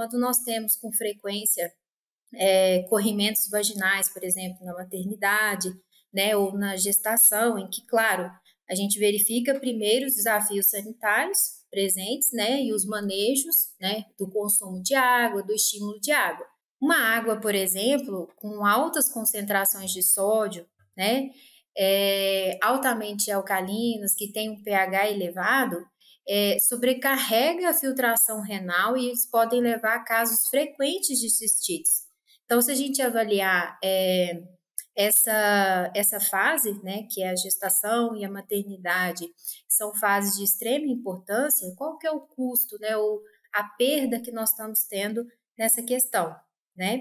quando nós temos com frequência é, corrimentos vaginais, por exemplo, na maternidade, né, ou na gestação, em que, claro, a gente verifica primeiro os desafios sanitários presentes, né, e os manejos, né, do consumo de água, do estímulo de água. Uma água, por exemplo, com altas concentrações de sódio, né, é, altamente alcalinas, que tem um pH elevado, é, sobrecarrega a filtração renal e eles podem levar a casos frequentes de cistites. Então, se a gente avaliar é, essa, essa fase, né, que é a gestação e a maternidade, são fases de extrema importância, qual que é o custo, né, ou a perda que nós estamos tendo nessa questão, né?